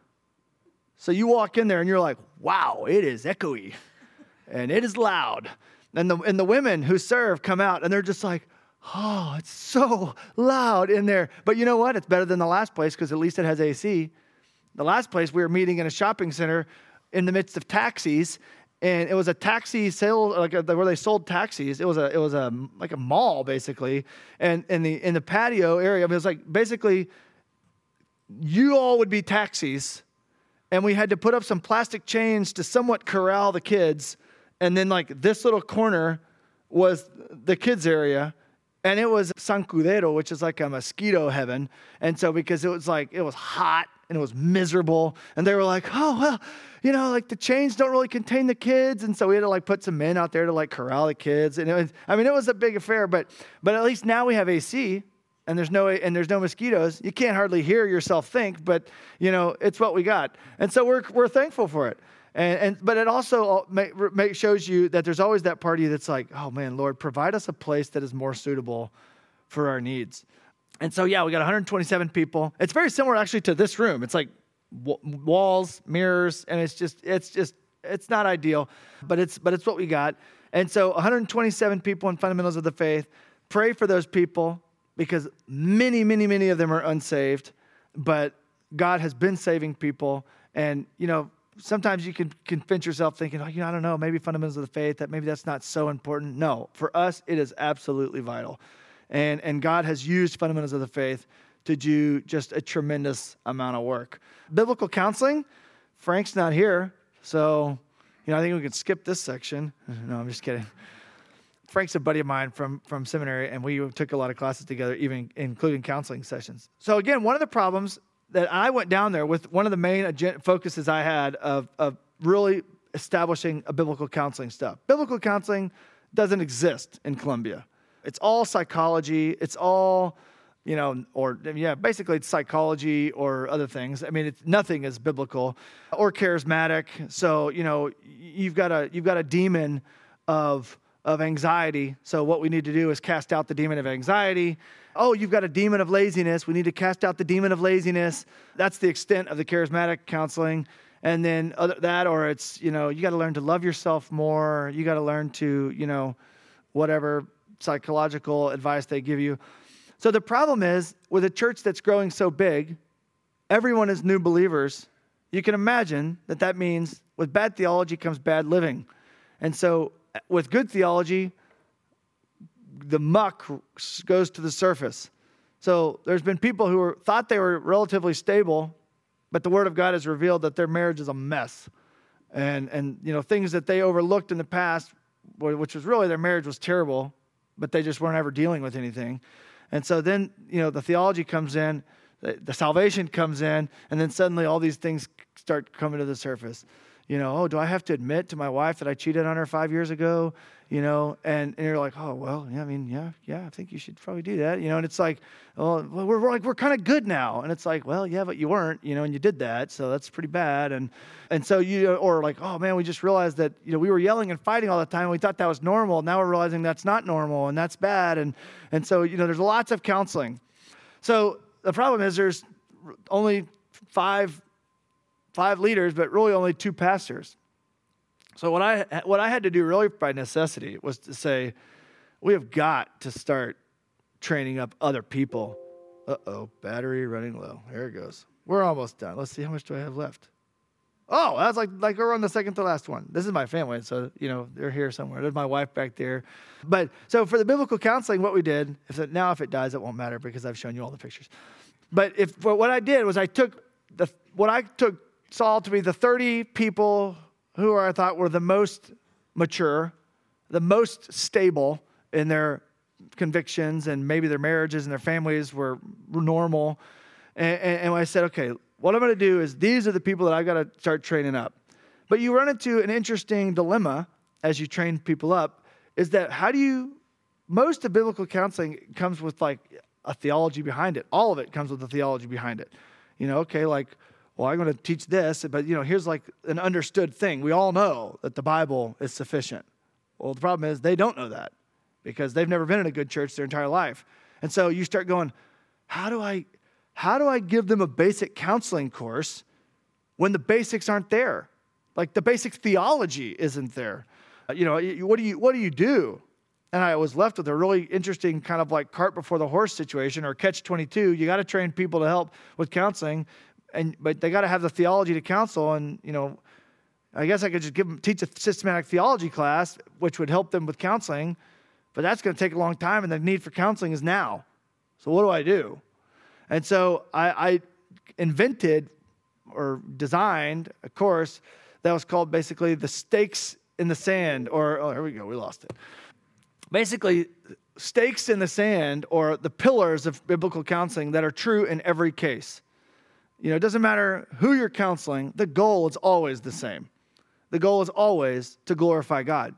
So you walk in there and you're like, wow, it is echoey and it is loud. And the, and the women who serve come out and they're just like, Oh, it's so loud in there. But you know what? It's better than the last place because at least it has AC. The last place we were meeting in a shopping center in the midst of taxis, and it was a taxi sale like a, where they sold taxis. It was a it was a like a mall basically, and in the in the patio area, it was like basically you all would be taxis, and we had to put up some plastic chains to somewhat corral the kids, and then like this little corner was the kids area and it was Sancudero, which is like a mosquito heaven. And so, because it was like, it was hot and it was miserable. And they were like, oh, well, you know, like the chains don't really contain the kids. And so we had to like put some men out there to like corral the kids. And it was, I mean, it was a big affair, but, but at least now we have AC and there's no, and there's no mosquitoes. You can't hardly hear yourself think, but you know, it's what we got. And so we're, we're thankful for it. And, and, but it also shows you that there's always that party that's like, oh man, Lord, provide us a place that is more suitable for our needs. And so, yeah, we got 127 people. It's very similar actually to this room. It's like walls, mirrors, and it's just, it's just, it's not ideal, but it's, but it's what we got. And so, 127 people in fundamentals of the faith. Pray for those people because many, many, many of them are unsaved, but God has been saving people. And, you know, sometimes you can convince yourself thinking, oh, you know, I don't know, maybe fundamentals of the faith, that maybe that's not so important. No, for us, it is absolutely vital. And, and God has used fundamentals of the faith to do just a tremendous amount of work. Biblical counseling, Frank's not here, so you know, I think we can skip this section. Mm-hmm. No, I'm just kidding. Frank's a buddy of mine from, from seminary, and we took a lot of classes together, even including counseling sessions. So, again, one of the problems that I went down there with one of the main focuses I had of, of really establishing a biblical counseling stuff. Biblical counseling doesn't exist in Colombia. It's all psychology. It's all, you know, or yeah, basically it's psychology or other things. I mean, it's nothing is biblical or charismatic. So you know, you've got a you've got a demon of of anxiety. So what we need to do is cast out the demon of anxiety oh, you've got a demon of laziness. We need to cast out the demon of laziness. That's the extent of the charismatic counseling. And then other, that, or it's, you know, you got to learn to love yourself more. You got to learn to, you know, whatever psychological advice they give you. So the problem is with a church that's growing so big, everyone is new believers. You can imagine that that means with bad theology comes bad living. And so with good theology, the muck goes to the surface. So there's been people who were, thought they were relatively stable, but the Word of God has revealed that their marriage is a mess. And, and you know, things that they overlooked in the past, which was really their marriage was terrible, but they just weren't ever dealing with anything. And so then, you know, the theology comes in, the, the salvation comes in, and then suddenly all these things start coming to the surface. You know, oh, do I have to admit to my wife that I cheated on her five years ago? you know, and, and you're like, oh, well, yeah, I mean, yeah, yeah, I think you should probably do that, you know, and it's like, well, we're, we're like, we're kind of good now. And it's like, well, yeah, but you weren't, you know, and you did that. So that's pretty bad. And, and so you, or like, oh man, we just realized that, you know, we were yelling and fighting all the time. We thought that was normal. Now we're realizing that's not normal and that's bad. And, and so, you know, there's lots of counseling. So the problem is there's only five, five leaders, but really only two pastors. So what I what I had to do really by necessity was to say, we have got to start training up other people Uh oh, battery running low. Here it goes. We're almost done. Let's see how much do I have left. Oh, that's like like we're on the second to last one. This is my family, so you know they're here somewhere. There's my wife back there. But so for the biblical counseling, what we did, if it, now if it dies, it won't matter because I've shown you all the pictures. But if but what I did was I took the what I took Saul to be the 30 people who I thought were the most mature, the most stable in their convictions, and maybe their marriages and their families were normal. And, and, and I said, okay, what I'm going to do is these are the people that I've got to start training up. But you run into an interesting dilemma as you train people up is that how do you, most of biblical counseling comes with like a theology behind it. All of it comes with a theology behind it. You know, okay, like, well, I'm going to teach this, but you know, here's like an understood thing. We all know that the Bible is sufficient. Well, the problem is they don't know that because they've never been in a good church their entire life. And so you start going, how do I how do I give them a basic counseling course when the basics aren't there? Like the basic theology isn't there. Uh, you know, what do you what do you do? And I was left with a really interesting kind of like cart before the horse situation or catch 22. You got to train people to help with counseling and but they got to have the theology to counsel and, you know, I guess I could just give them teach a systematic theology class which would help them with counseling but that's going to take a long time, and the need for counseling is now. So, what do I do? And so, I, I invented or designed a course that was called basically the stakes in the sand, or, oh, here we go, we lost it. Basically, stakes in the sand or the pillars of biblical counseling that are true in every case. You know, it doesn't matter who you're counseling, the goal is always the same. The goal is always to glorify God.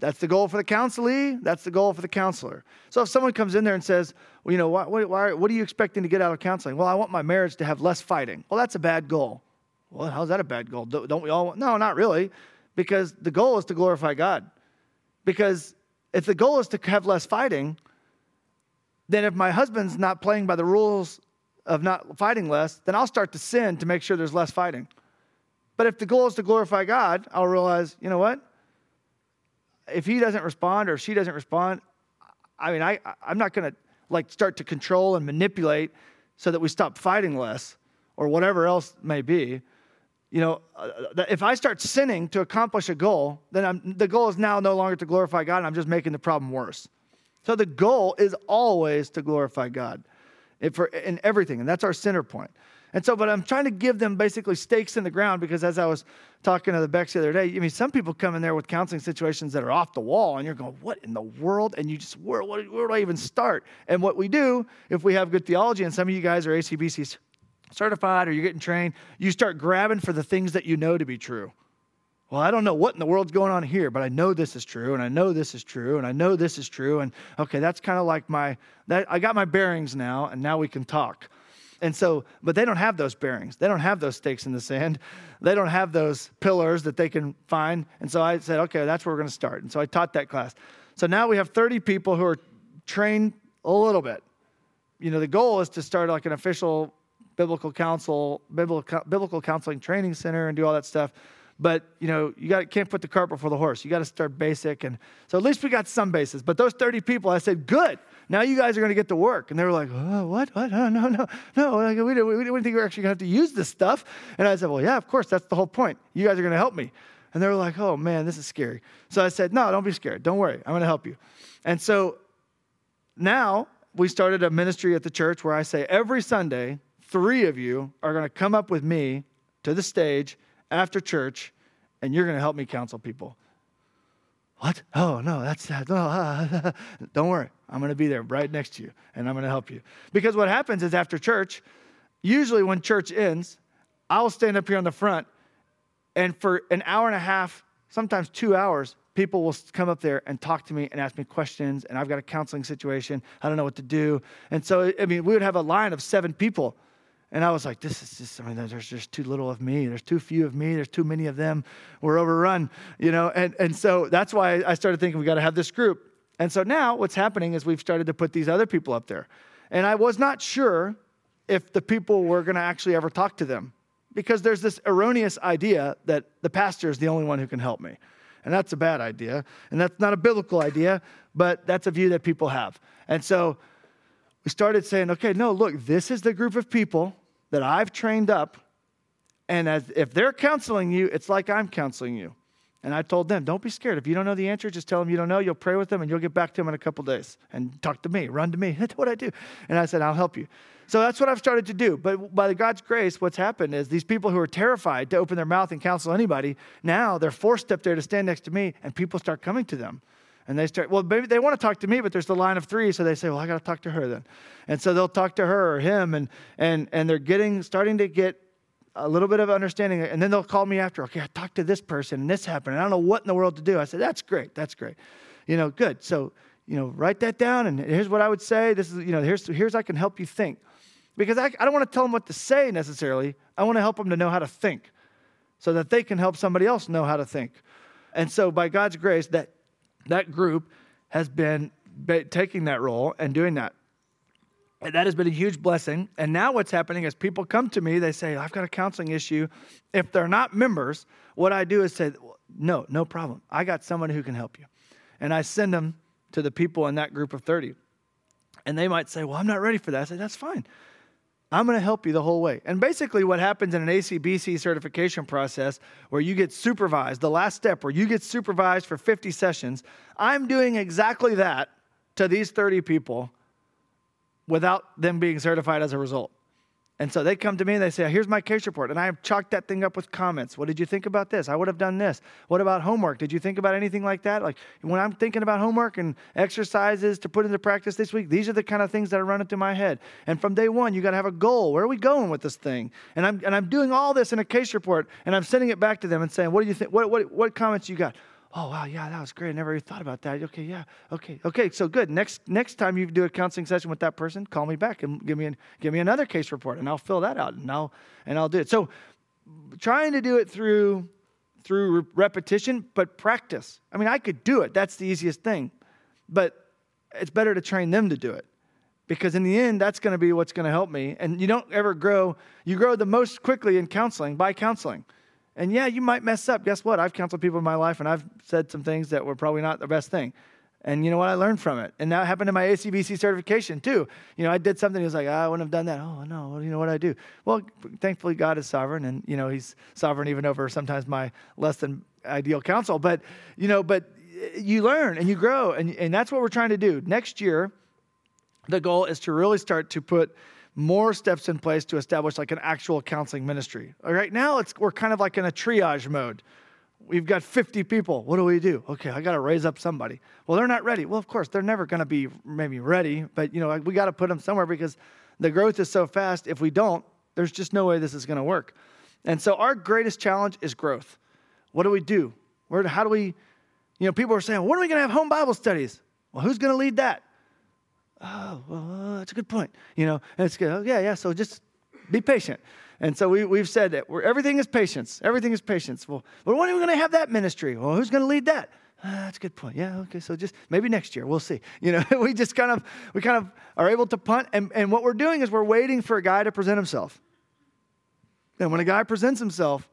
That's the goal for the counselee. That's the goal for the counselor. So if someone comes in there and says, well, you know, why, why, what are you expecting to get out of counseling? Well, I want my marriage to have less fighting. Well, that's a bad goal. Well, how's that a bad goal? Don't we all want? No, not really. Because the goal is to glorify God. Because if the goal is to have less fighting, then if my husband's not playing by the rules of not fighting less, then I'll start to sin to make sure there's less fighting. But if the goal is to glorify God, I'll realize, you know what? if he doesn't respond or she doesn't respond, I mean, I, I'm not going to like start to control and manipulate so that we stop fighting less or whatever else may be. You know, uh, if I start sinning to accomplish a goal, then I'm, the goal is now no longer to glorify God, and I'm just making the problem worse. So the goal is always to glorify God for, in everything, and that's our center point. And so, but I'm trying to give them basically stakes in the ground because as I was talking to the Becks the other day, I mean, some people come in there with counseling situations that are off the wall, and you're going, what in the world? And you just, where, where, where do I even start? And what we do, if we have good theology, and some of you guys are ACBC certified or you're getting trained, you start grabbing for the things that you know to be true. Well, I don't know what in the world's going on here, but I know this is true, and I know this is true, and I know this is true, and okay, that's kind of like my that I got my bearings now, and now we can talk. And so, but they don't have those bearings. They don't have those stakes in the sand. *laughs* They don't have those pillars that they can find. And so I said, okay, that's where we're going to start. And so I taught that class. So now we have 30 people who are trained a little bit. You know, the goal is to start like an official biblical counsel, biblical, biblical counseling training center and do all that stuff. But you know, you got can't put the cart before the horse. You got to start basic, and so at least we got some bases. But those 30 people, I said, good. Now you guys are going to get to work. And they were like, oh, what? What? No, no, no, no. Like, we, didn't, we didn't think we were actually going to have to use this stuff. And I said, well, yeah, of course. That's the whole point. You guys are going to help me. And they were like, oh, man, this is scary. So I said, no, don't be scared. Don't worry. I'm going to help you. And so now we started a ministry at the church where I say every Sunday, three of you are going to come up with me to the stage after church, and you're going to help me counsel people. What? Oh, no, that's that. No, uh, *laughs* don't worry. I'm going to be there right next to you and I'm going to help you. Because what happens is after church, usually when church ends, I'll stand up here on the front and for an hour and a half, sometimes two hours, people will come up there and talk to me and ask me questions. And I've got a counseling situation. I don't know what to do. And so, I mean, we would have a line of seven people and I was like, this is just, I mean, there's just too little of me. There's too few of me. There's too many of them. We're overrun, you know? And, and so that's why I started thinking we got to have this group. And so now what's happening is we've started to put these other people up there. And I was not sure if the people were going to actually ever talk to them because there's this erroneous idea that the pastor is the only one who can help me. And that's a bad idea. And that's not a biblical idea, but that's a view that people have. And so we started saying, okay, no, look, this is the group of people that I've trained up. And as, if they're counseling you, it's like I'm counseling you. And I told them, don't be scared. If you don't know the answer, just tell them you don't know. You'll pray with them and you'll get back to them in a couple days and talk to me, run to me. *laughs* That's what I do. And I said, I'll help you. So that's what I've started to do. But by God's grace, what's happened is these people who are terrified to open their mouth and counsel anybody, now they're forced up there to stand next to me and people start coming to them. And they start, well, maybe they want to talk to me, but there's the line of three. So they say, well, I got to talk to her then. And so they'll talk to her or him, and, and, and they're getting, starting to get a little bit of understanding. And then they'll call me after, okay, I talked to this person and this happened. And I don't know what in the world to do. I said, that's great. That's great. You know, good. So, you know, write that down. And here's what I would say. This is, you know, here's, here's I can help you think. Because I, I don't want to tell them what to say necessarily. I want to help them to know how to think so that they can help somebody else know how to think. And so, by God's grace, that that group has been taking that role and doing that. And that has been a huge blessing. And now what's happening is people come to me, they say, I've got a counseling issue. If they're not members, what I do is say, No, no problem. I got someone who can help you. And I send them to the people in that group of 30. And they might say, Well, I'm not ready for that. I say, That's fine. I'm going to help you the whole way. And basically, what happens in an ACBC certification process where you get supervised, the last step where you get supervised for 50 sessions, I'm doing exactly that to these 30 people without them being certified as a result. And so they come to me and they say, Here's my case report. And I chalked that thing up with comments. What did you think about this? I would have done this. What about homework? Did you think about anything like that? Like when I'm thinking about homework and exercises to put into practice this week, these are the kind of things that are running through my head. And from day one, you got to have a goal. Where are we going with this thing? And I'm, and I'm doing all this in a case report and I'm sending it back to them and saying, What do you think? What, what, what comments you got? Oh wow yeah that was great. I never even thought about that. Okay yeah okay okay so good. Next next time you do a counseling session with that person call me back and give me an, give me another case report and i'll fill that out and i'll and i'll do it. So trying to do it through through repetition but practice. I mean i could do it. That's the easiest thing. But it's better to train them to do it because in the end that's going to be what's going to help me. And you don't ever grow you grow the most quickly in counseling by counseling and yeah, you might mess up. Guess what? I've counseled people in my life and I've said some things that were probably not the best thing. And you know what? I learned from it. And that happened in my ACBC certification too. You know, I did something, he was like, oh, I wouldn't have done that. Oh, no, well, you know what I do? Well, thankfully, God is sovereign and, you know, he's sovereign even over sometimes my less than ideal counsel. But, you know, but eh, you learn and you grow. And, and that's what we're trying to do. Next year, the goal is to really start to put more steps in place to establish like an actual counseling ministry. Right, now it's, we're kind of like in a triage mode. We've got 50 people. What do we do? Okay, I got to raise up somebody. Well, they're not ready. Well, of course, they're never going to be maybe ready, but you know, we got to put them somewhere because the growth is so fast. If we don't, there's just no way this is going to work. And so our greatest challenge is growth. What do we do? Where, how do we, you know, people are saying, when are we going to have home Bible studies? Well, who's going to lead that? Oh, well, that's a good point. You know, and it's good. Oh, yeah, yeah. So just be patient. And so we, we've said that everything is patience. Everything is patience. Well, but when are we going to have that ministry? Well, who's going to lead that? Ah, that's a good point. Yeah, okay. So just maybe next year, we'll see. You know, *laughs* we just kind of we kind of are able to punt, and, and what we're doing is we're waiting for a guy to present himself. And when a guy presents himself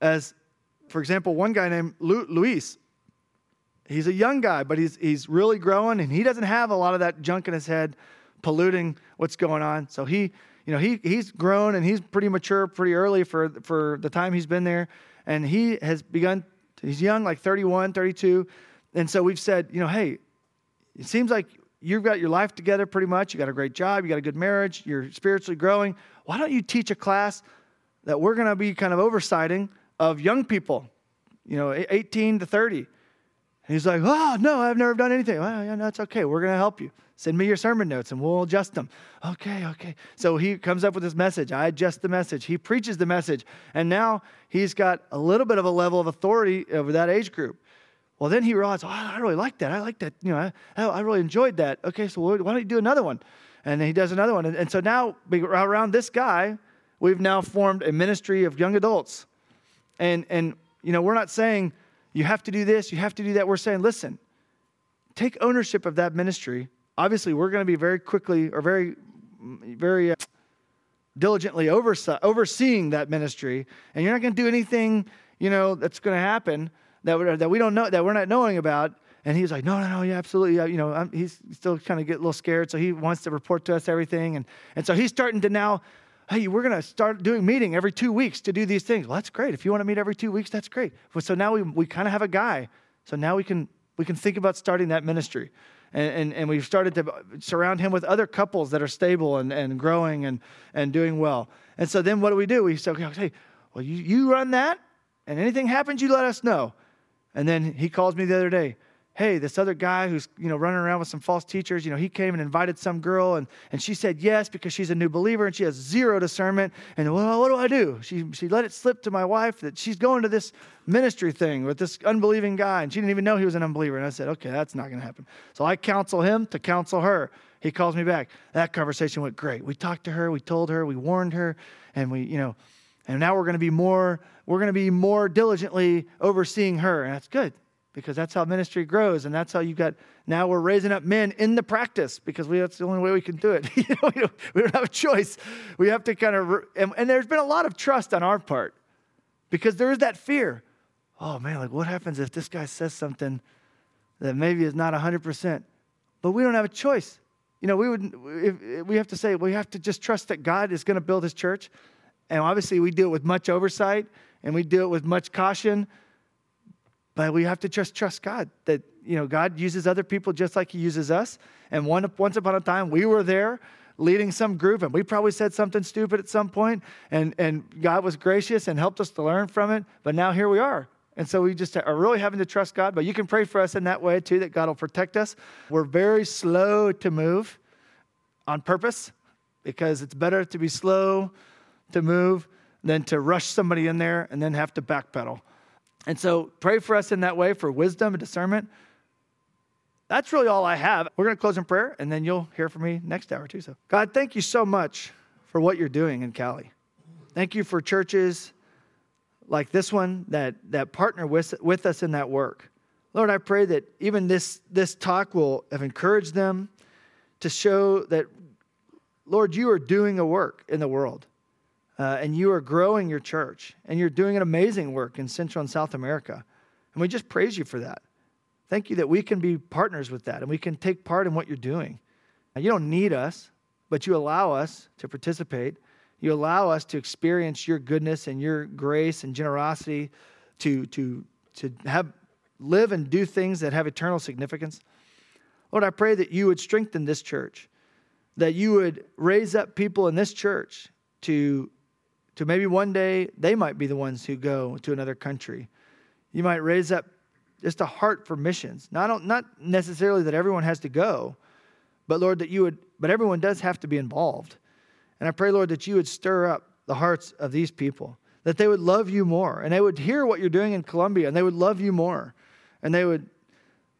as, for example, one guy named Luis, He's a young guy, but he's, he's really growing and he doesn't have a lot of that junk in his head polluting what's going on. So he, you know, he, he's grown and he's pretty mature pretty early for, for the time he's been there. And he has begun, he's young, like 31, 32. And so we've said, you know, hey, it seems like you've got your life together pretty much. You got a great job, you got a good marriage, you're spiritually growing. Why don't you teach a class that we're going to be kind of oversighting of young people, you know, 18 to 30? He's like, oh, no, I've never done anything. Well, yeah, that's okay. We're going to help you. Send me your sermon notes and we'll adjust them. Okay, okay. So he comes up with this message. I adjust the message. He preaches the message. And now he's got a little bit of a level of authority over that age group. Well, then he realized, oh, I really like that. I like that. You know, I, I really enjoyed that. Okay, so why don't you do another one? And he does another one. And, and so now, around this guy, we've now formed a ministry of young adults. And, and you know, we're not saying, you have to do this, you have to do that. We're saying, listen, take ownership of that ministry. Obviously, we're going to be very quickly or very, very uh, diligently overse- overseeing that ministry, and you're not going to do anything, you know, that's going to happen that, we, that we don't know, that we're not knowing about. And he's like, no, no, no, yeah, absolutely. Yeah, you know, I'm, he's still kind of get a little scared, so he wants to report to us everything. And, and so he's starting to now, hey, we're going to start doing meeting every two weeks to do these things. Well, that's great. If you want to meet every two weeks, that's great. So now we, we kind of have a guy. So now we can, we can think about starting that ministry. And, and, and, we've started to surround him with other couples that are stable and, and growing and, and doing well. And so then what do we do? We say, okay, well, you, you run that, and anything happens, you let us know. And then he calls me the other day hey, this other guy who's, you know, running around with some false teachers, you know, he came and invited some girl and, and she said yes because she's a new believer and she has zero discernment. And well, what do I do? She, she let it slip to my wife that she's going to this ministry thing with this unbelieving guy and she didn't even know he was an unbeliever. And I said, okay, that's not going to happen. So I counsel him to counsel her. He calls me back. That conversation went great. We talked to her, we told her, we warned her, and we, you know, and now we're going to be more, we're going to be more diligently overseeing her. And that's good because that's how ministry grows and that's how you got now we're raising up men in the practice because we, that's the only way we can do it. *laughs* You know, we, don't, have a choice. We have to kind of and, and there's been a lot of trust on our part because there is that fear. Oh man like what happens if this guy says something that maybe is not 100% but we don't have a choice. You know we would if, we have to say we have to just trust that god is going to build his church and obviously we do it with much oversight and we do it with much caution but we have to just trust God that, you know, God uses other people just like He uses us. And one, once upon a time, we were there leading some group and we probably said something stupid at some point and, and God was gracious and helped us to learn from it. But now here we are. And so we just are really having to trust God. But you can pray for us in that way too, that God will protect us. We're very slow to move on purpose because it's better to be slow to move than to rush somebody in there and then have to backpedal. And so pray for us in that way for wisdom and discernment. That's really all I have. We're going to close in prayer, and then you'll hear from me next hour too. So, God, thank you so much for what you're doing in Cali. Thank you for churches like this one that, that partner with, with us in that work. Lord, I pray that even this, this talk will have encouraged them to show that, Lord, you are doing a work in the world. Uh, and you are growing your church, and you're doing an amazing work in Central and South America. And we just praise you for that. Thank you that we can be partners with that and we can take part in what you're doing. Now, you don't need us, but you allow us to participate. You allow us to experience your goodness and your grace and generosity to, to, to have, live and do things that have eternal significance. Lord, I pray that you would strengthen this church, that you would raise up people in this church to to maybe one day they might be the ones who go to another country. You might raise up just a heart for missions. Not, not necessarily that everyone has to go, but Lord, that you would, but everyone does have to be involved. And I pray, Lord, that you would stir up the hearts of these people, that they would love you more, and they would hear what you're doing in Colombia, and they would love you more, and they would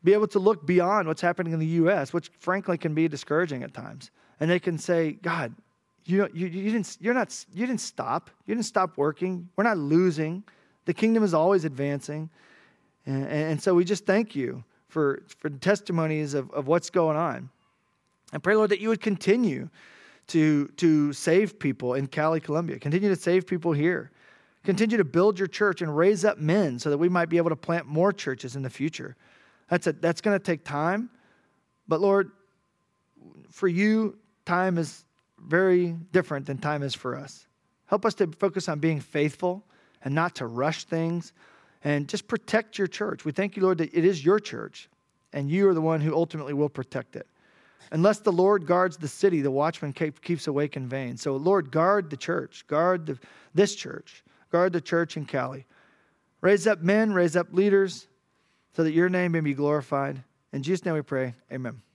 be able to look beyond what's happening in the U.S., which frankly can be discouraging at times. And they can say, God, you, you, you, didn't, you're not, you didn't stop. You didn't stop working. We're not losing. The kingdom is always advancing. And, and so we just thank you for, for testimonies of, of what's going on. And pray, Lord, that you would continue to, to save people in Cali, Colombia. Continue to save people here. Continue to build your church and raise up men so that we might be able to plant more churches in the future. That's, a, that's going to take time. But Lord, for you, time is very different than time is for us. Help us to focus on being faithful and not to rush things and just protect your church. We thank you, Lord, that it is your church and you are the one who ultimately will protect it. Unless the Lord guards the city, the watchman keeps awake in vain. So, Lord, guard the church, guard the, this church, guard the church in Cali. Raise up men, raise up leaders so that your name may be glorified. In Jesus' name we pray, amen.